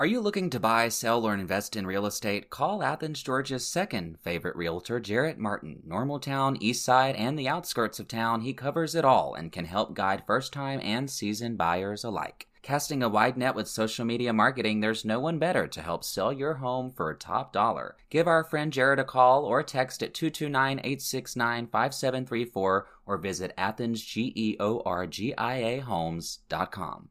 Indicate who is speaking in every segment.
Speaker 1: Are you looking to buy, sell, or invest in real estate? Call Athens, Georgia's second favorite realtor, Jarrett Martin. Normaltown, East Side, and the outskirts of town, he covers it all and can help guide first time and seasoned buyers alike. Casting a wide net with social media marketing, there's no one better to help sell your home for a top dollar. Give our friend Jarrett a call or text at 229 869 5734 or visit athensgeorgiahomes.com.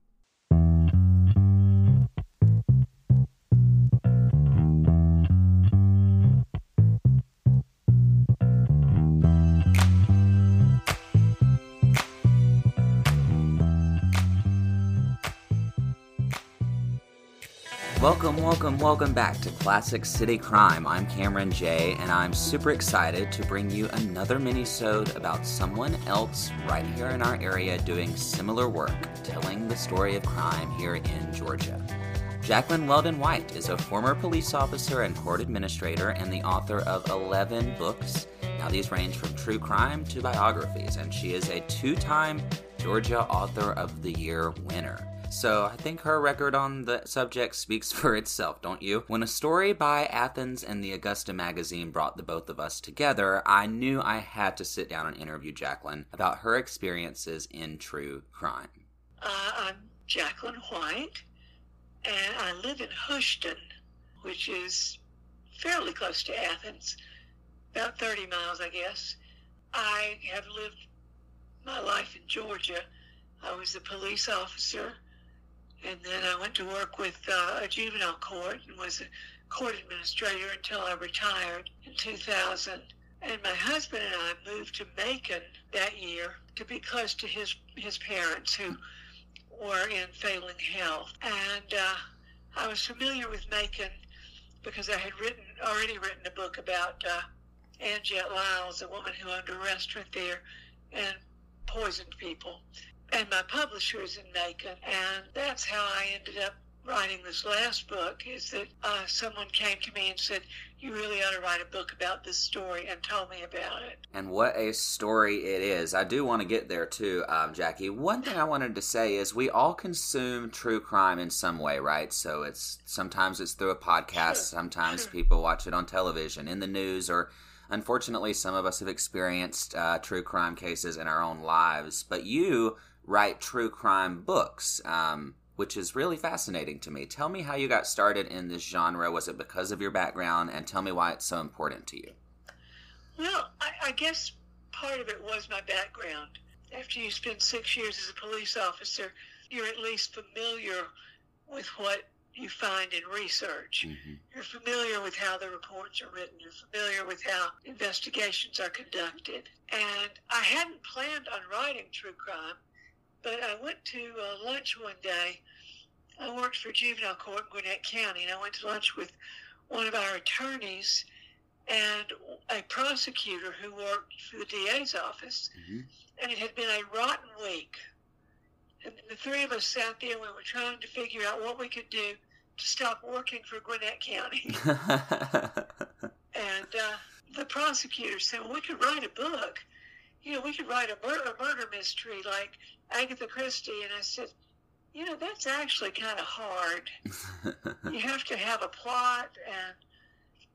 Speaker 1: Welcome, welcome, welcome back to Classic City Crime. I'm Cameron J, and I'm super excited to bring you another mini-sode about someone else right here in our area doing similar work, telling the story of crime here in Georgia. Jaclyn Weldon White is a former police officer and court administrator and the author of 11 books. Now, these range from true crime to biographies, and she is a two time Georgia Author of the Year winner. So I think her record on the subject speaks for itself, don't you? When a story by Athens and the Augusta magazine brought the both of us together, I knew I had to sit down and interview Jaclyn about her experiences in true crime.
Speaker 2: Uh, I'm Jaclyn White, and I live in Houston, which is fairly close to Athens, about 30 miles, I guess. I have lived my life in Georgia. I was a police officer and then I went to work with uh, a juvenile court and was a court administrator until I retired in 2000. And my husband and I moved to Macon that year to be close to his his parents who were in failing health. And uh, I was familiar with Macon because I had written already written a book about uh, Lyles, a woman who owned a restaurant there and poisoned people and my publisher is in Macon, and that's how I ended up writing this last book. Is that uh, someone came to me and said, "You really ought to write a book about this story," and told me about it.
Speaker 1: And what a story it is! I do want to get there too, um, Jackie. One thing I wanted to say is we all consume true crime in some way, right? So it's sometimes it's through a podcast, sure. sometimes sure. people watch it on television, in the news, or unfortunately, some of us have experienced uh, true crime cases in our own lives. But you write true crime books, um, which is really fascinating to me. Tell me how you got started in this genre. Was it because of your background? And tell me why it's so important to you.
Speaker 2: Well, I, I guess part of it was my background. After you spend six years as a police officer, you're at least familiar with what you find in research. Mm-hmm. You're familiar with how the reports are written. You're familiar with how investigations are conducted. And I hadn't planned on writing true crime. But I went to uh, lunch one day. I worked for juvenile court in Gwinnett County, and I went to lunch with one of our attorneys and a prosecutor who worked for the DA's office. Mm-hmm. And it had been a rotten week. And the three of us sat there and we were trying to figure out what we could do to stop working for Gwinnett County. and uh, the prosecutor said, well, we could write a book. You know, we could write a murder, a murder mystery like Agatha Christie, and I said, you know, that's actually kind of hard. you have to have a plot and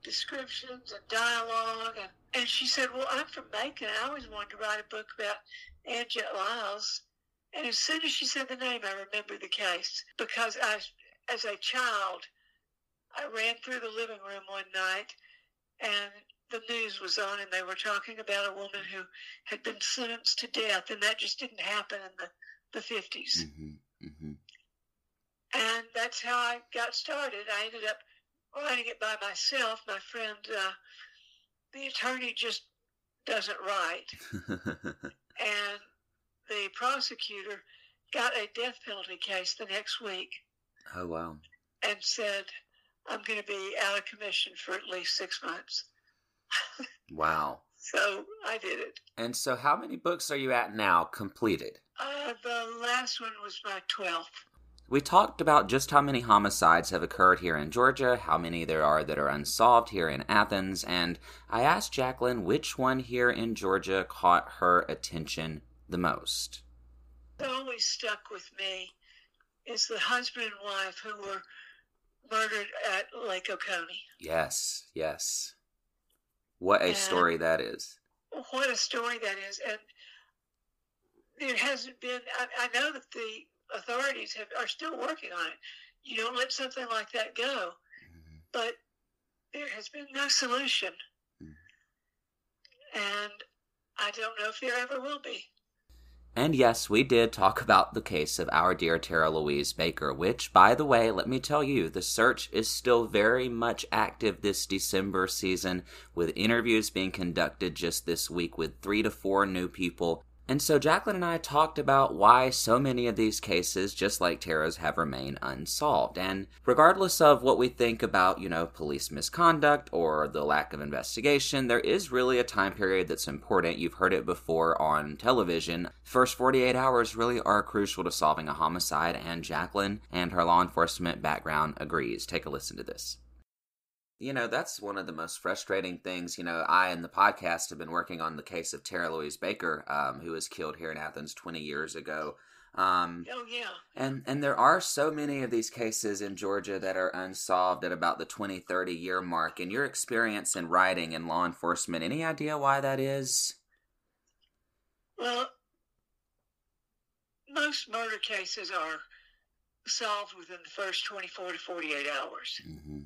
Speaker 2: descriptions and dialogue. And, and she said, well, I'm from Macon. I always wanted to write a book about Anjette Lyles. And as soon as she said the name, I remembered the case because I, as a child, I ran through the living room one night and the news was on and they were talking about a woman who had been sentenced to death, and that just didn't happen in the, the 50s. Mm-hmm, mm-hmm. And that's how I got started. I ended up writing it by myself. My friend, uh, the attorney, just doesn't write. and the prosecutor got a death penalty case the next week.
Speaker 1: Oh, wow.
Speaker 2: And said, I'm going to be out of commission for at least six months.
Speaker 1: Wow.
Speaker 2: So I did it.
Speaker 1: And so, how many books are you at now completed?
Speaker 2: Uh, the last one was my 12th.
Speaker 1: We talked about just how many homicides have occurred here in Georgia, how many there are that are unsolved here in Athens, and I asked Jaclyn which one here in Georgia caught her attention the most.
Speaker 2: What always stuck with me is the husband and wife who were murdered at Lake Oconee.
Speaker 1: Yes, yes. What a
Speaker 2: And-
Speaker 1: story that is.
Speaker 2: What a story that is. And there hasn't been, I, I know that the authorities have, are still working on it. You don't let something like that go, but there has been no solution.
Speaker 1: Mhm.
Speaker 2: And I don't know if there ever will be.
Speaker 1: And yes, we did talk about the case of our dear Tara Louise Baker, which, by the way, let me tell you, the search is still very much active this December season, with interviews being conducted just this week with three to four new people. And so Jaclyn and I talked about why so many of these cases, just like Tara's, have remained unsolved. And regardless of what we think about, you know, police misconduct or the lack of investigation, there is really a time period that's important. You've heard it before on television. First 48 hours really are crucial to solving a homicide, and Jaclyn and her law enforcement background agrees. Take a listen to this. You know, that's one of the most frustrating things. You know, I and the podcast have been working on the case of Tara Louise Baker, um, who was killed here in Athens 20 years ago. Um,
Speaker 2: Oh, yeah.
Speaker 1: and and there are so many of these cases in Georgia that are unsolved at about the 20, 30 year mark. In your experience in writing and law enforcement, any idea why that is?
Speaker 2: Well, most murder cases are solved within the first 24 to 48 hours.
Speaker 1: Mm-hmm.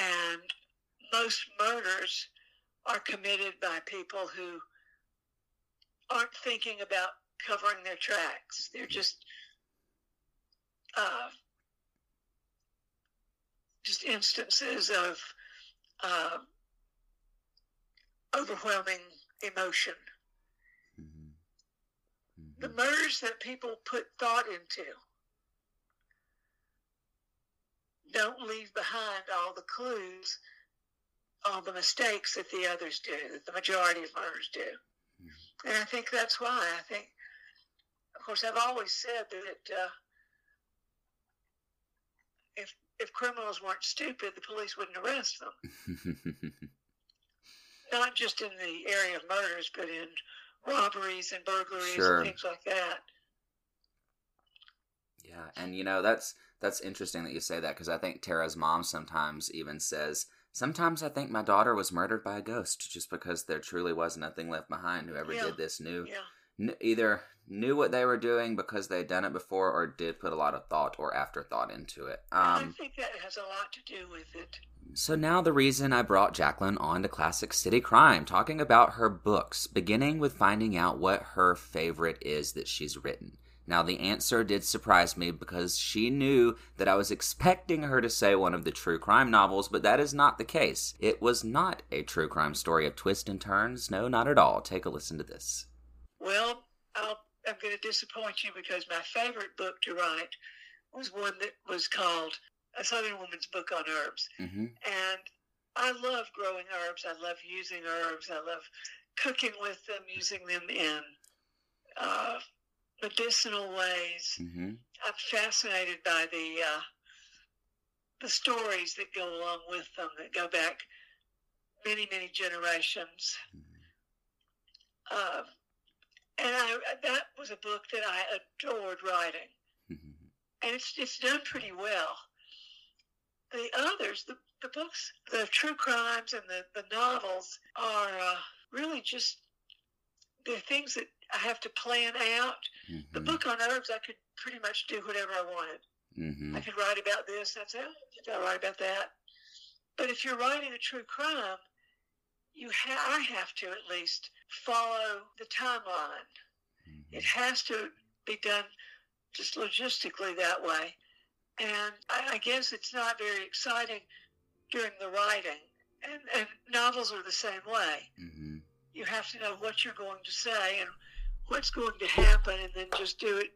Speaker 2: And most murders are committed by people who aren't thinking about covering their tracks. They're just uh, just instances of uh, overwhelming emotion. The murders that people put thought into don't leave behind all the clues, all the mistakes that the others do, that the majority of murders do. And I think that's why. I think, of course, I've always said that uh, if if criminals weren't stupid, the police wouldn't arrest them. Not just in the area of murders, but in robberies and burglaries
Speaker 1: Sure.
Speaker 2: and things like that.
Speaker 1: Yeah, and you know that's that's interesting that you say that because I think Tara's mom sometimes even says, "Sometimes I think my daughter was murdered by a ghost just because there truly was nothing left behind. Whoever
Speaker 2: Yeah.
Speaker 1: did this knew
Speaker 2: Yeah.
Speaker 1: kn- either knew what they were doing because they'd done it before, or did put a lot of thought or afterthought into it."
Speaker 2: I
Speaker 1: Um,
Speaker 2: think that has a lot to do with it.
Speaker 1: so now the reason I brought Jaclyn on to Classic City Crime, talking about her books, beginning with finding out what her favorite is that she's written. Now the answer did surprise me because she knew that I was expecting her to say one of the true crime novels, but that is not the case. It was not a true crime story of twists and turns. No, not at all. Take a listen to this.
Speaker 2: Well, I'll, I'm going to disappoint you because my favorite book to write was one that was called A Southern Woman's Book on Herbs.
Speaker 1: Mm-hmm.
Speaker 2: And I love growing herbs. I love using herbs. I love cooking with them, using them in uh, medicinal ways.
Speaker 1: Mm-hmm.
Speaker 2: I'm fascinated by the uh, the stories that go along with them that go back many, many generations. Um, and I, that was a book that I adored writing, and it's it's done pretty well. The others, the the books, the true crimes and the the novels are uh, really just they're things that I have to plan out. The book on herbs, I could pretty much do whatever I wanted.
Speaker 1: Mm-hmm.
Speaker 2: I could write about this. That's it. I'll write about that. But if you're writing a true crime, you ha- I have to at least follow the timeline. It has to be done just logistically that way. And I, I guess it's not very exciting during the writing. And, and novels are the same way.
Speaker 1: Mm-hmm.
Speaker 2: You have to know what you're going to say and what's going to happen and then just do it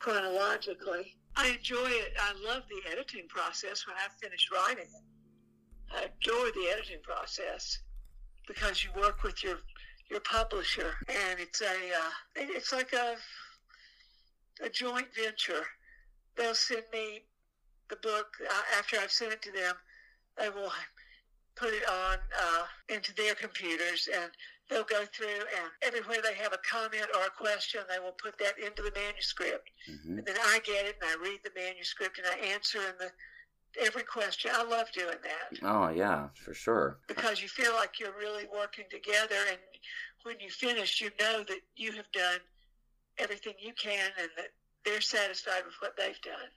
Speaker 2: chronologically. I enjoy it. I love the editing process when I finish writing it. I adore the editing process because you work with your your publisher and it's a uh, it's like a a joint venture. They'll send me the book uh, after I've sent it to them. They will put it on uh, into their computers and they'll go through and everywhere they have a comment or a question, they will put that into the manuscript.
Speaker 1: Mm-hmm.
Speaker 2: And then I get it and I read the manuscript and I answer in the every question. I love doing that.
Speaker 1: Oh, yeah, for sure.
Speaker 2: Because you feel like you're really working together, and when you finish, you know that you have done everything you can and that they're satisfied with what they've done.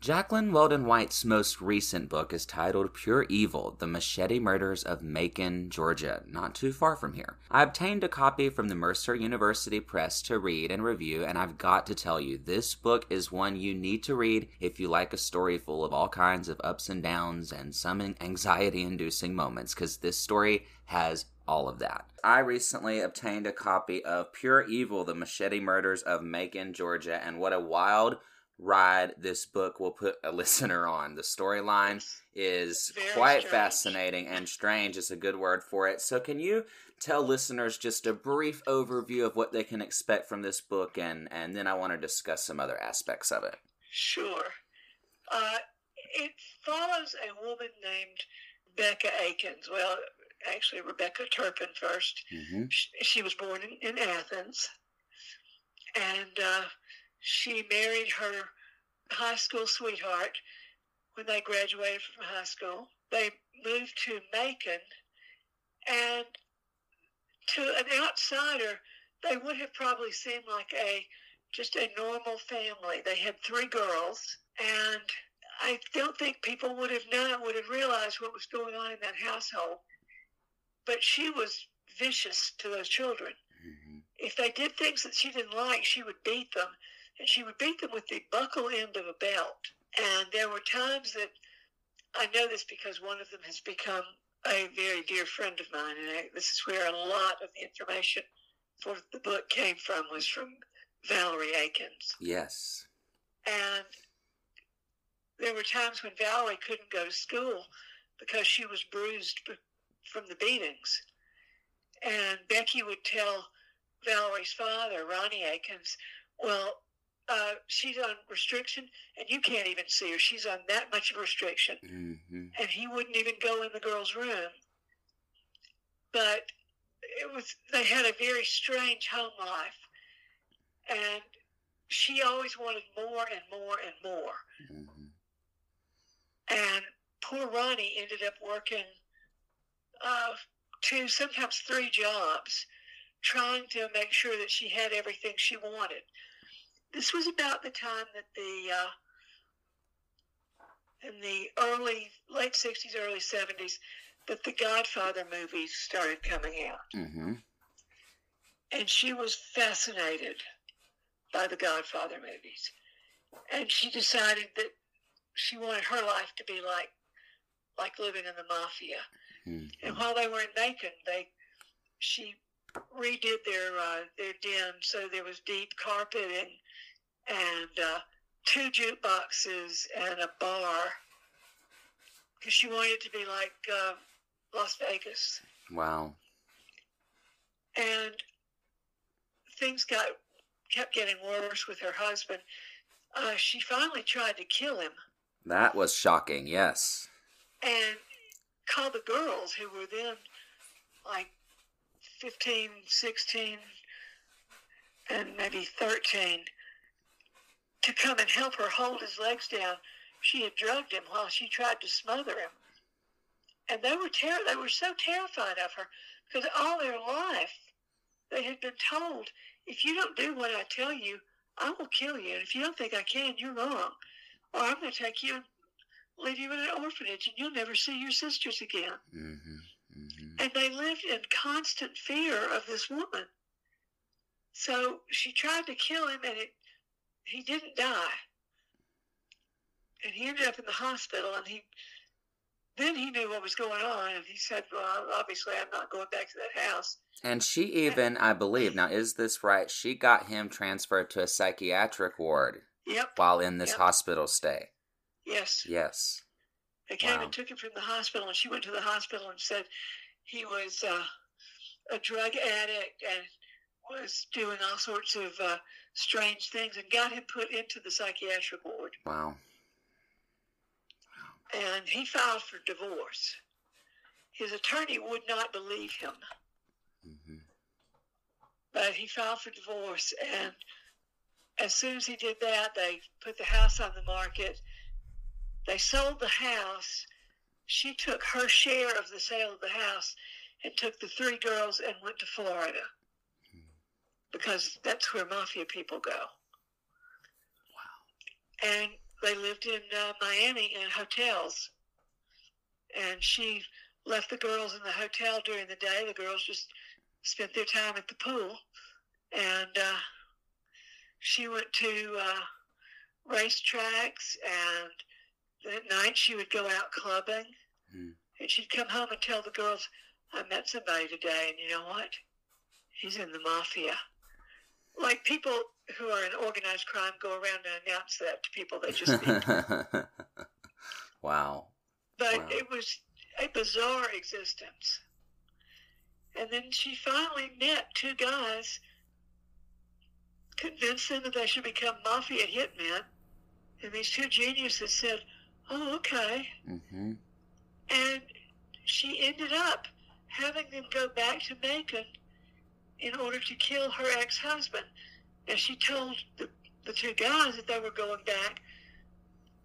Speaker 1: Jaclyn Weldon White's most recent book is titled Pure Evil The Machetti Murders of Macon, Georgia, not too far from here. I obtained a copy from the Mercer University Press to read and review, and I've got to tell you, this book is one you need to read if you like a story full of all kinds of ups and downs and some anxiety inducing moments, because this story has all of that. I recently obtained a copy of Pure Evil The Machetti Murders of Macon, Georgia, and what a wild ride this book will put a listener on. The storyline is
Speaker 2: Very
Speaker 1: quite
Speaker 2: strange.
Speaker 1: fascinating and strange is a good word for it. So can you tell listeners just a brief overview of what they can expect from this book and and then I want to discuss some other aspects of it.
Speaker 2: Sure. Uh, it follows a woman named Becca Akins. Well, actually, Rebecca Turpin first.
Speaker 1: Mm-hmm.
Speaker 2: She, she was born in, in Athens, and uh, she married her high school sweetheart when they graduated from high school. They moved to Macon, and to an outsider, they would have probably seemed like a just a normal family. They had three girls, and I don't think people would have known, would have realized what was going on in that household. But she was vicious to those children.
Speaker 1: Mm-hmm.
Speaker 2: If they did things that she didn't like, she would beat them, and she would beat them with the buckle end of a belt. And there were times that I know this because one of them has become a very dear friend of mine, and I, this is where a lot of the information for the book came from was from Valerie Akins.
Speaker 1: Yes.
Speaker 2: And there were times when Valerie couldn't go to school because she was bruised b- from the beatings. And Becky would tell Valerie's father, Ronnie Akins, well, uh, she's on restriction and you can't even see her. She's on that much of restriction.
Speaker 1: Mm-hmm.
Speaker 2: And he wouldn't even go in the girl's room. But it was, they had a very strange home life. And she always wanted more and more and more.
Speaker 1: Mm-hmm.
Speaker 2: And poor Ronnie ended up working uh, two, sometimes three jobs, trying to make sure that she had everything she wanted. This was about the time that the uh, in the early late sixties, early seventies, that the Godfather movies started coming out,
Speaker 1: Mm-hmm.
Speaker 2: and she was fascinated by the Godfather movies, and she decided that she wanted her life to be like like living in the mafia. And while they were in Macon, they she redid their uh, their den, so there was deep carpeting and uh, two jukeboxes and a bar because she wanted it to be like uh, Las Vegas.
Speaker 1: Wow.
Speaker 2: And things got kept getting worse with her husband. Uh, she finally tried to kill him
Speaker 1: That was shocking, yes.
Speaker 2: and called the girls who were then like 15, 16, and maybe 13 to come and help her hold his legs down. She had drugged him while she tried to smother him. And they were ter- they were so terrified of her because all their life they had been told, if you don't do what I tell you, I will kill you. And if you don't think I can, you're wrong. Or I'm going to take you and leave you in an orphanage and you'll never see your sisters again.
Speaker 1: Mm-hmm. Mm-hmm.
Speaker 2: And they lived in constant fear of this woman. So she tried to kill him and it, he didn't die. And he ended up in the hospital and he, then he knew what was going on and he said, well, obviously I'm not going back to that house.
Speaker 1: And she even, I believe, now is this right? She got him transferred to a psychiatric ward
Speaker 2: Yep.
Speaker 1: while in this
Speaker 2: Yep.
Speaker 1: hospital stay.
Speaker 2: Yes.
Speaker 1: Yes.
Speaker 2: They came
Speaker 1: Wow.
Speaker 2: and took him from the hospital, and she went to the hospital and said he was uh, a drug addict and was doing all sorts of uh, strange things, and got him put into the psychiatric ward.
Speaker 1: Wow.
Speaker 2: And he filed for divorce. His attorney would not believe him,
Speaker 1: Mm-hmm.
Speaker 2: but he filed for divorce. And as soon as he did that, they put the house on the market. they sold the house. She took her share of the sale of the house and took the three girls and went to Florida because that's where mafia people go. Wow. And they lived in uh, Miami in hotels. And she left the girls in the hotel during the day. The girls just spent their time at the pool. And uh, she went to uh, racetracks and at night she would go out clubbing. Mm. And she'd come home and tell the girls, I met somebody today, and you know what? He's in the mafia. Like people who are in organized crime go around and announce that to people they just meet.
Speaker 1: wow.
Speaker 2: But wow. it was a bizarre existence. And then she finally met two guys, convinced them that they should become mafia hitmen. And these two geniuses said, Oh, okay. Mm-hmm. And she ended up having them go back to Macon in order to kill her ex husband. And she told the, the two guys that they were going back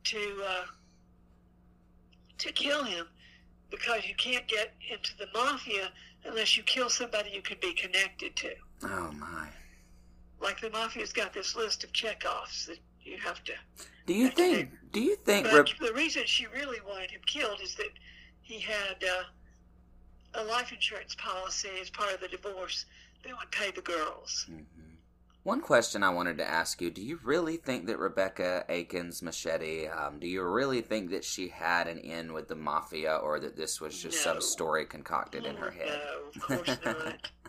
Speaker 2: to uh, to kill him because you can't get into the mafia unless you kill somebody you could be connected to.
Speaker 1: Oh my!
Speaker 2: Like the mafia's got this list of checkoffs that you have to.
Speaker 1: Do you think? Do you think?
Speaker 2: But the reason she really wanted him killed is that he had uh, a life insurance policy as part of the divorce that would pay the girls. Mm-hmm.
Speaker 1: One question I wanted to ask you: Do you really think that Rebecca Akins Machetti? Um, do you really think that she had an in with the mafia, or that this was just no. some story concocted
Speaker 2: oh,
Speaker 1: in her head?
Speaker 2: No, of course not.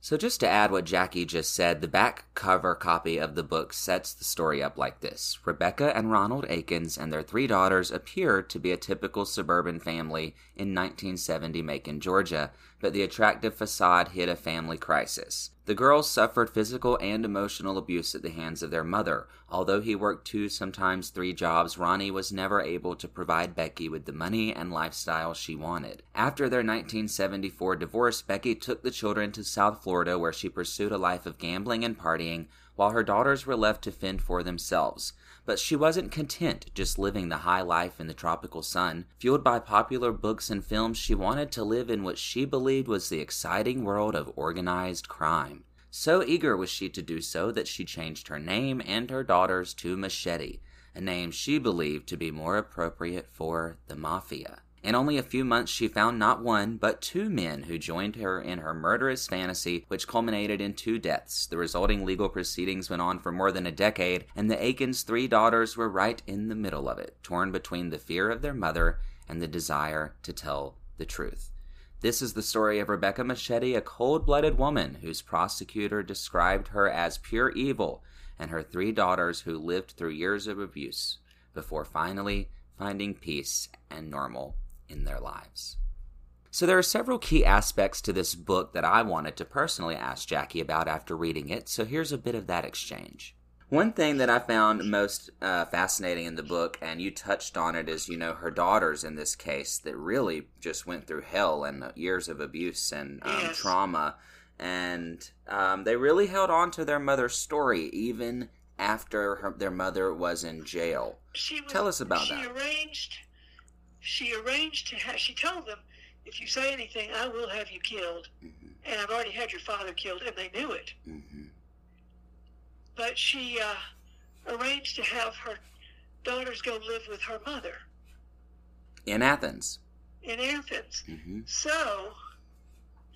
Speaker 1: So, just to add what Jackie just said, the back cover copy of the book sets the story up like this Rebecca and Ronald Akins and their three daughters appear to be a typical suburban family in 1970 Macon, Georgia, but the attractive facade hid a family crisis. The girls suffered physical and emotional abuse at the hands of their mother. Although he worked two, sometimes three jobs, Ronnie was never able to provide Becky with the money and lifestyle she wanted. After their 1974 divorce, Becky took the children to South Florida where she pursued a life of gambling and partying, while her daughters were left to fend for themselves. But she wasn't content just living the high life in the tropical sun. Fueled by popular books and films, she wanted to live in what she believed was the exciting world of organized crime. So eager was she to do so that she changed her name and her daughter's to Machetti, a name she believed to be more appropriate for the Mafia. In only a few months, she found not one, but two men who joined her in her murderous fantasy, which culminated in two deaths. The resulting legal proceedings went on for more than a decade, and the Akins' three daughters were right in the middle of it, torn between the fear of their mother and the desire to tell the truth. This is the story of Rebecca Machetti, a cold blooded woman whose prosecutor described her as pure evil, and her three daughters who lived through years of abuse before finally finding peace and normal in their lives. So, there are several key aspects to this book that I wanted to personally ask Jackie about after reading it, so here's a bit of that exchange. One thing that I found most uh, fascinating in the book, and you touched on it, is you know her daughters in this case that really just went through hell and years of abuse and um, yes. trauma, and um, they really held on to their mother's story even after her, their mother was in jail.
Speaker 2: Was,
Speaker 1: Tell us about
Speaker 2: she
Speaker 1: that.
Speaker 2: She arranged she arranged to have, she told them, if you say anything, I will have you killed. Mm-hmm. And I've already had your father killed, and they knew it. Mm-hmm. But she uh, arranged to have her daughters go live with her mother.
Speaker 1: In Athens.
Speaker 2: In Athens. Mm-hmm. So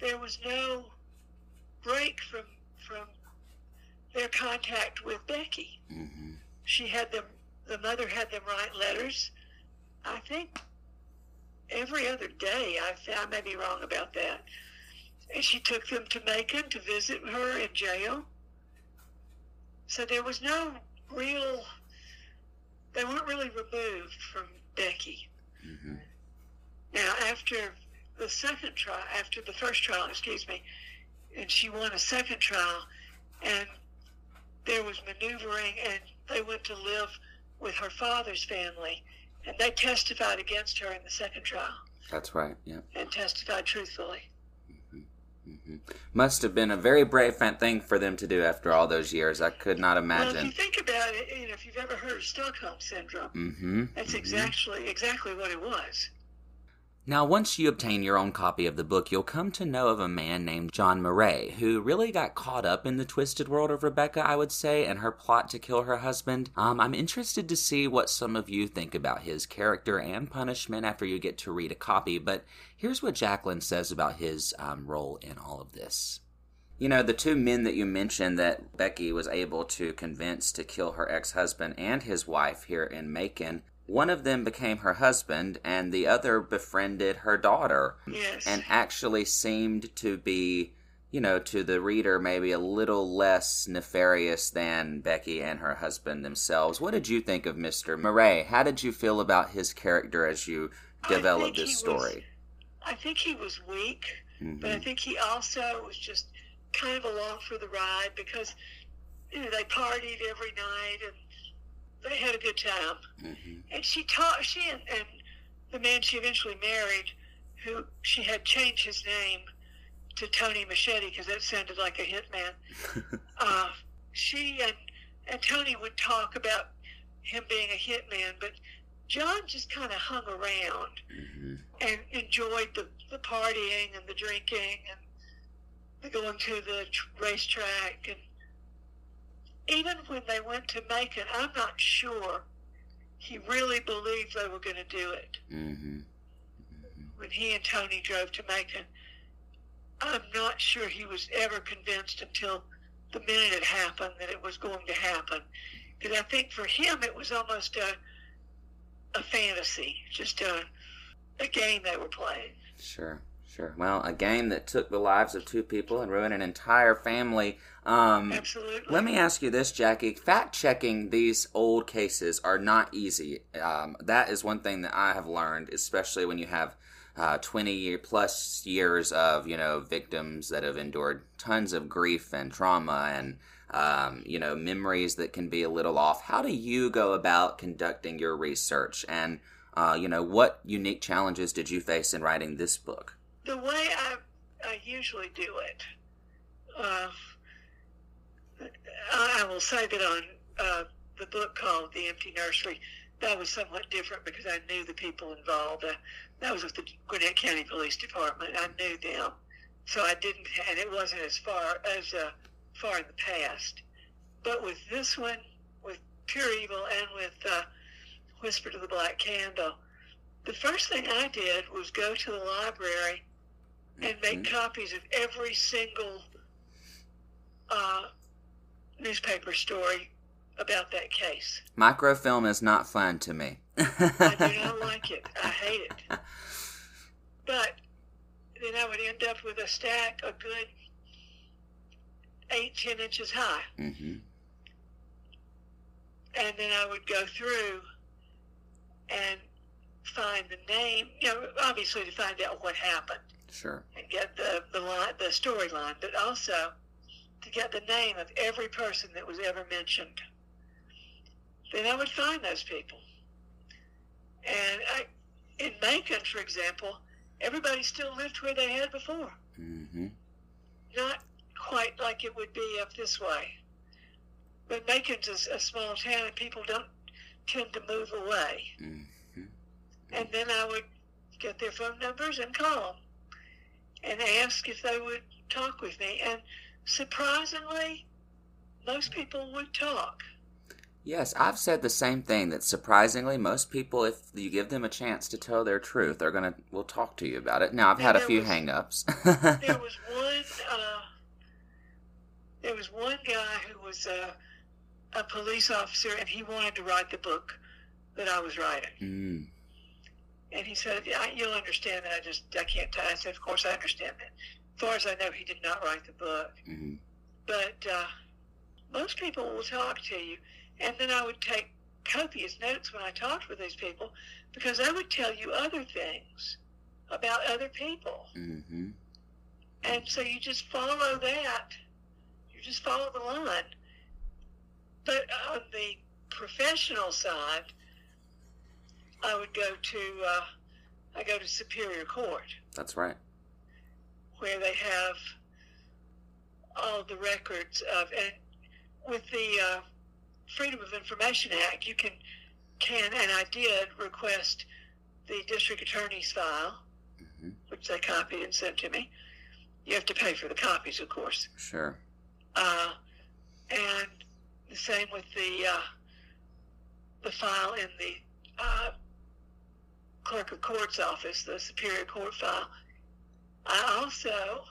Speaker 2: there was no break from from their contact with Becky. Mm-hmm. She had them. The mother had them write letters. I think every other day. I, I may be wrong about that. And she took them to Macon to visit her in jail. So there was no real, they weren't really removed from Becky. Mm-hmm. Now, after the second trial, after the first trial, excuse me, and she won a second trial, and there was maneuvering, and they went to live with her father's family and they testified against her in the second trial.
Speaker 1: That's right. Yeah.
Speaker 2: And testified truthfully. Mm-hmm.
Speaker 1: Mm-hmm. Must have been a very brave thing for them to do after all those years. I could not imagine.
Speaker 2: Well, if you think about it, you know, if you've ever heard of Stockholm syndrome,
Speaker 1: mm-hmm.
Speaker 2: that's
Speaker 1: mm-hmm.
Speaker 2: exactly exactly what it was.
Speaker 1: Now, once you obtain your own copy of the book, you'll come to know of a man named John Murray, who really got caught up in the twisted world of Rebecca, I would say, and her plot to kill her husband. Um, I'm interested to see what some of you think about his character and punishment after you get to read a copy, but here's what Jaclyn says about his um, role in all of this. You know, the two men that you mentioned that Becky was able to convince to kill her ex husband and his wife here in Macon, one of them became her husband and the other befriended her daughter.
Speaker 2: Yes.
Speaker 1: And actually seemed to be, you know, to the reader maybe a little less nefarious than Becky and her husband themselves. What did you think of Mr. Murray? How did you feel about his character as you developed this story?
Speaker 2: Was, I think he was weak, mm-hmm. but I think he also was just kind of along for the ride because you know they partied every night and they had a good time. Mm-hmm. And she taught she and, and the man she eventually married, who she had changed his name to Tony Machetti because that sounded like a hitman. uh, she and and Tony would talk about him being a hitman, but John just kind of hung around mm-hmm. and enjoyed the, the partying and the drinking and the going to the racetrack and even when they went to Macon, I'm not sure he really believed they were going to do it.
Speaker 1: Mm-hmm. Mm-hmm.
Speaker 2: When he and Tony drove to Macon, I'm not sure he was ever convinced until the minute it happened that it was going to happen. Because I think for him it was almost a a fantasy, just a a game they were playing.
Speaker 1: Sure. Sure. Well, a game that took the lives of two people and ruined an entire family. Um,
Speaker 2: Absolutely.
Speaker 1: Let me ask you this, Jackie. Fact checking these old cases are not easy. Um, that is one thing that I have learned, especially when you have uh, 20 year plus years of you know victims that have endured tons of grief and trauma and um, you know memories that can be a little off. How do you go about conducting your research and uh, you know what unique challenges did you face in writing this book?
Speaker 2: the way I, I usually do it, uh, I will say that on uh, the book called The Empty Nursery, that was somewhat different because I knew the people involved. Uh, that was with the Gwinnett County Police Department. I knew them, so I didn't, and it wasn't as far as uh, far in the past. But with this one, with Pure Evil, and with uh, Whisper to the Black Candle, the first thing I did was go to the library and make mm-hmm. copies of every single uh, newspaper story about that case.
Speaker 1: Microfilm is not fun to me.
Speaker 2: I do not like it. I hate it. But then I would end up with a stack a good eight, ten inches high.
Speaker 1: Mm-hmm.
Speaker 2: And then I would go through and find the name, you know, obviously to find out what happened.
Speaker 1: Sure.
Speaker 2: And get the the line, the storyline, but also to get the name of every person that was ever mentioned. Then I would find those people. And I, in Macon, for example, everybody still lived where they had before.
Speaker 1: Mm-hmm.
Speaker 2: Not quite like it would be up this way. But Macon's a, a small town, and people don't tend to move away.
Speaker 1: Mm-hmm.
Speaker 2: And then I would get their phone numbers and call them and ask if they would talk with me. And surprisingly, most people would talk.
Speaker 1: Yes, I've said the same thing. That surprisingly, most people, if you give them a chance to tell their truth, they're gonna will talk to you about it. Now, I've had a few
Speaker 2: was,
Speaker 1: hang-ups.
Speaker 2: there was one. Uh, there was one guy who was a, a police officer, and he wanted to write the book that I was writing.
Speaker 1: Mm.
Speaker 2: And he said, "You'll understand that. I just I can't." T-. I said, "Of course I understand that." As far as I know, he did not write the book.
Speaker 1: Mm-hmm.
Speaker 2: But uh, most people will talk to you, and then I would take copious notes when I talked with these people because I would tell you other things about other people.
Speaker 1: Mm-hmm.
Speaker 2: And so you just follow that. You just follow the line. But on the professional side, I would go to uh, I go to Superior Court.
Speaker 1: That's right.
Speaker 2: Where they have all the records of and with the uh, Freedom of Information Act, you can can and I did request the district attorney's file,
Speaker 1: hmm
Speaker 2: which they copied and sent to me. You have to pay for the copies, of course.
Speaker 1: Sure.
Speaker 2: Uh, and the same with the uh, the file in the uh, clerk of court's office, the superior court file. I also,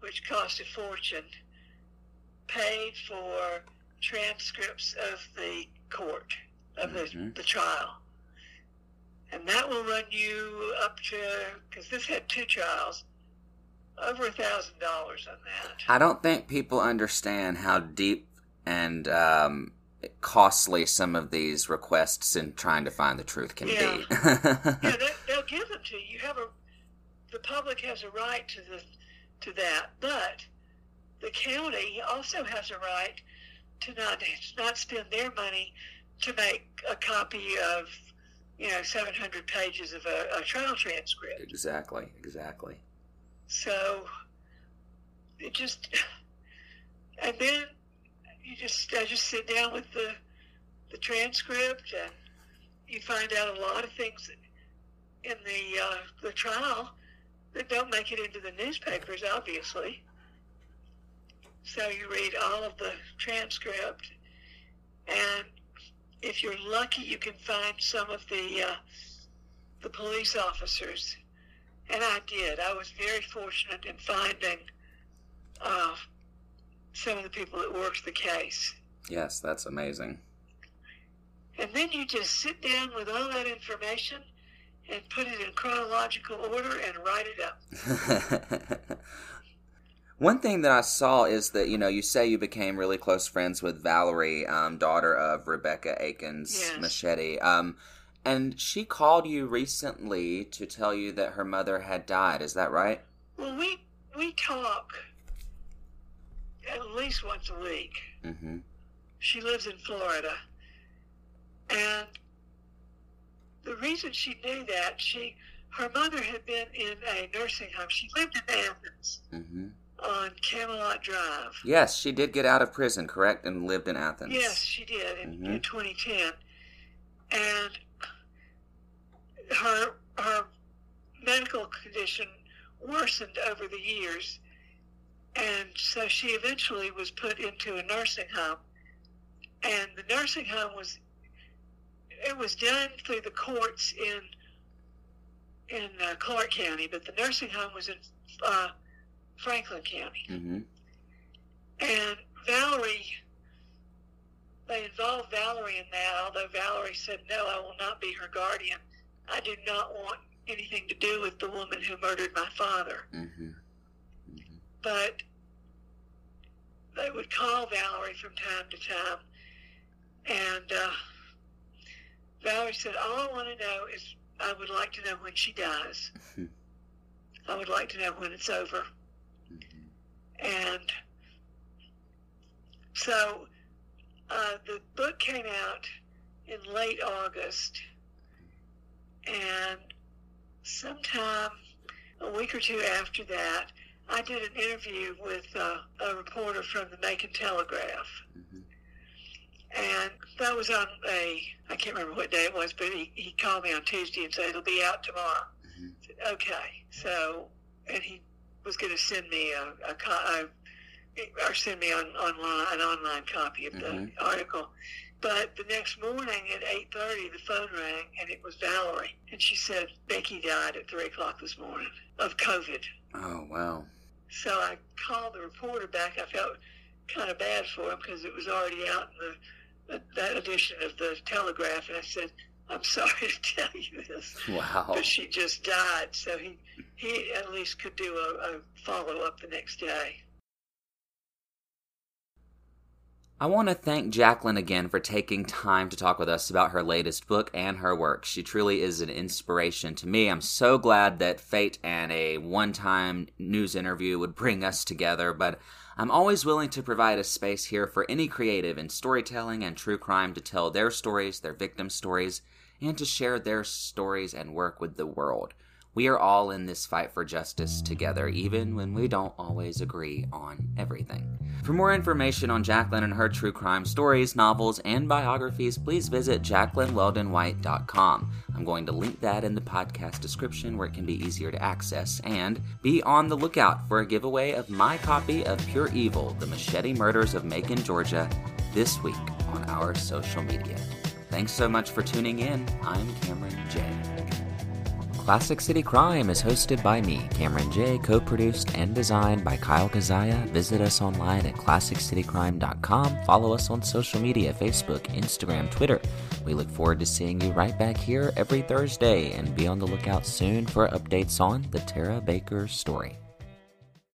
Speaker 2: which cost a fortune, paid for transcripts of the court of
Speaker 1: Mhm.
Speaker 2: the, the trial. And that will run you up to, because this had two trials, over a thousand dollars on that.
Speaker 1: I don't think people understand how deep and um, costly some of these requests in trying to find the truth can
Speaker 2: Yeah.
Speaker 1: be.
Speaker 2: yeah, they, they'll give them to you. You have a, the public has a right to the, to that, but the county also has a right to not to not spend their money to make a copy of, you know, 700 pages of a, a trial transcript.
Speaker 1: exactly. Exactly.
Speaker 2: So it just, and then you just, I just sit down with the, the transcript and you find out a lot of things in the, uh, the trial that don't make it into the newspapers, obviously. So you read all of the transcript and if you're lucky, you can find some of the, uh, the police officers and I did. I was very fortunate in finding uh, some of the people that worked the case.
Speaker 1: Yes, that's amazing.
Speaker 2: And then you just sit down with all that information and put it in chronological order and write it up.
Speaker 1: One thing that I saw is that you know you say you became really close friends with Valerie, um, daughter of Rebecca Akins
Speaker 2: Yes.
Speaker 1: Machetti, um, and she called you recently to tell you that her mother had died. Is that right?
Speaker 2: Well, we we talk at least once a week.
Speaker 1: Mm-hmm.
Speaker 2: She lives in Florida, and the reason she knew that she her mother had been in a nursing home. She lived in Athens
Speaker 1: Mm-hmm.
Speaker 2: on Camelot Drive.
Speaker 1: Yes, she did get out of prison, correct, and lived in Athens.
Speaker 2: Yes, she did in,
Speaker 1: Mhm.
Speaker 2: in 2010, and her her medical condition worsened over the years, and so she eventually was put into a nursing home, and the nursing home was it was done through the courts in in uh, Clarke County, but the nursing home was in uh, Franklin County.
Speaker 1: Mm-hmm.
Speaker 2: And Valerie, they involved Valerie in that, although Valerie said, no, I will not be her guardian. I do not want anything to do with the woman who murdered my father.
Speaker 1: Mm-hmm.
Speaker 2: But they would call Valerie from time to time. And uh, Valerie said, all I want to know is I would like to know when she dies. I would like to know when it's over. And so uh, the book came out in late August, and sometime a week or two after that, I did an interview with uh, a reporter from the Macon Telegraph.
Speaker 1: Mm-hmm.
Speaker 2: And that was on a, I can't remember what day it was, but he, he called me on Tuesday and said, it'll be out tomorrow.
Speaker 1: Mhm.
Speaker 2: I said, okay. So, and he was going to send me a, a, a or send me on online an online copy of the
Speaker 1: Mhm.
Speaker 2: article. But the next morning at eight thirty, the phone rang and it was Valerie, and she said Becky died at three o'clock this morning of COVID.
Speaker 1: Oh wow.
Speaker 2: So I called the reporter back. I felt kind of bad for him because it was already out in the that edition of the Telegraph, and I said, "I'm sorry to tell you this."
Speaker 1: Wow.
Speaker 2: but she just died. So he he at least could do a, a follow up the next day.
Speaker 1: I want to thank Jaclyn again for taking time to talk with us about her latest book and her work. She truly is an inspiration to me. I'm so glad that fate and a one time news interview would bring us together, but I'm always willing to provide a space here for any creative in storytelling and true crime to tell their stories, their victim stories, and to share their stories and work with the world. We are all in this fight for justice together, even when we don't always agree on everything. For more information on Jaclyn and her true crime stories, novels, and biographies, please visit jaclynweldonwhite.com. I'm going to link that in the podcast description where it can be easier to access. And be on the lookout for a giveaway of my copy of Pure Evil The Machetti Murders of Macon, Georgia, this week on our social media. Thanks so much for tuning in. I'm Cameron J. Classic City Crime is hosted by me, Cameron J, co produced and designed by Kyle Kazaya. Visit us online at classiccitycrime.com. Follow us on social media Facebook, Instagram, Twitter. We look forward to seeing you right back here every Thursday and be on the lookout soon for updates on the Tara Baker story.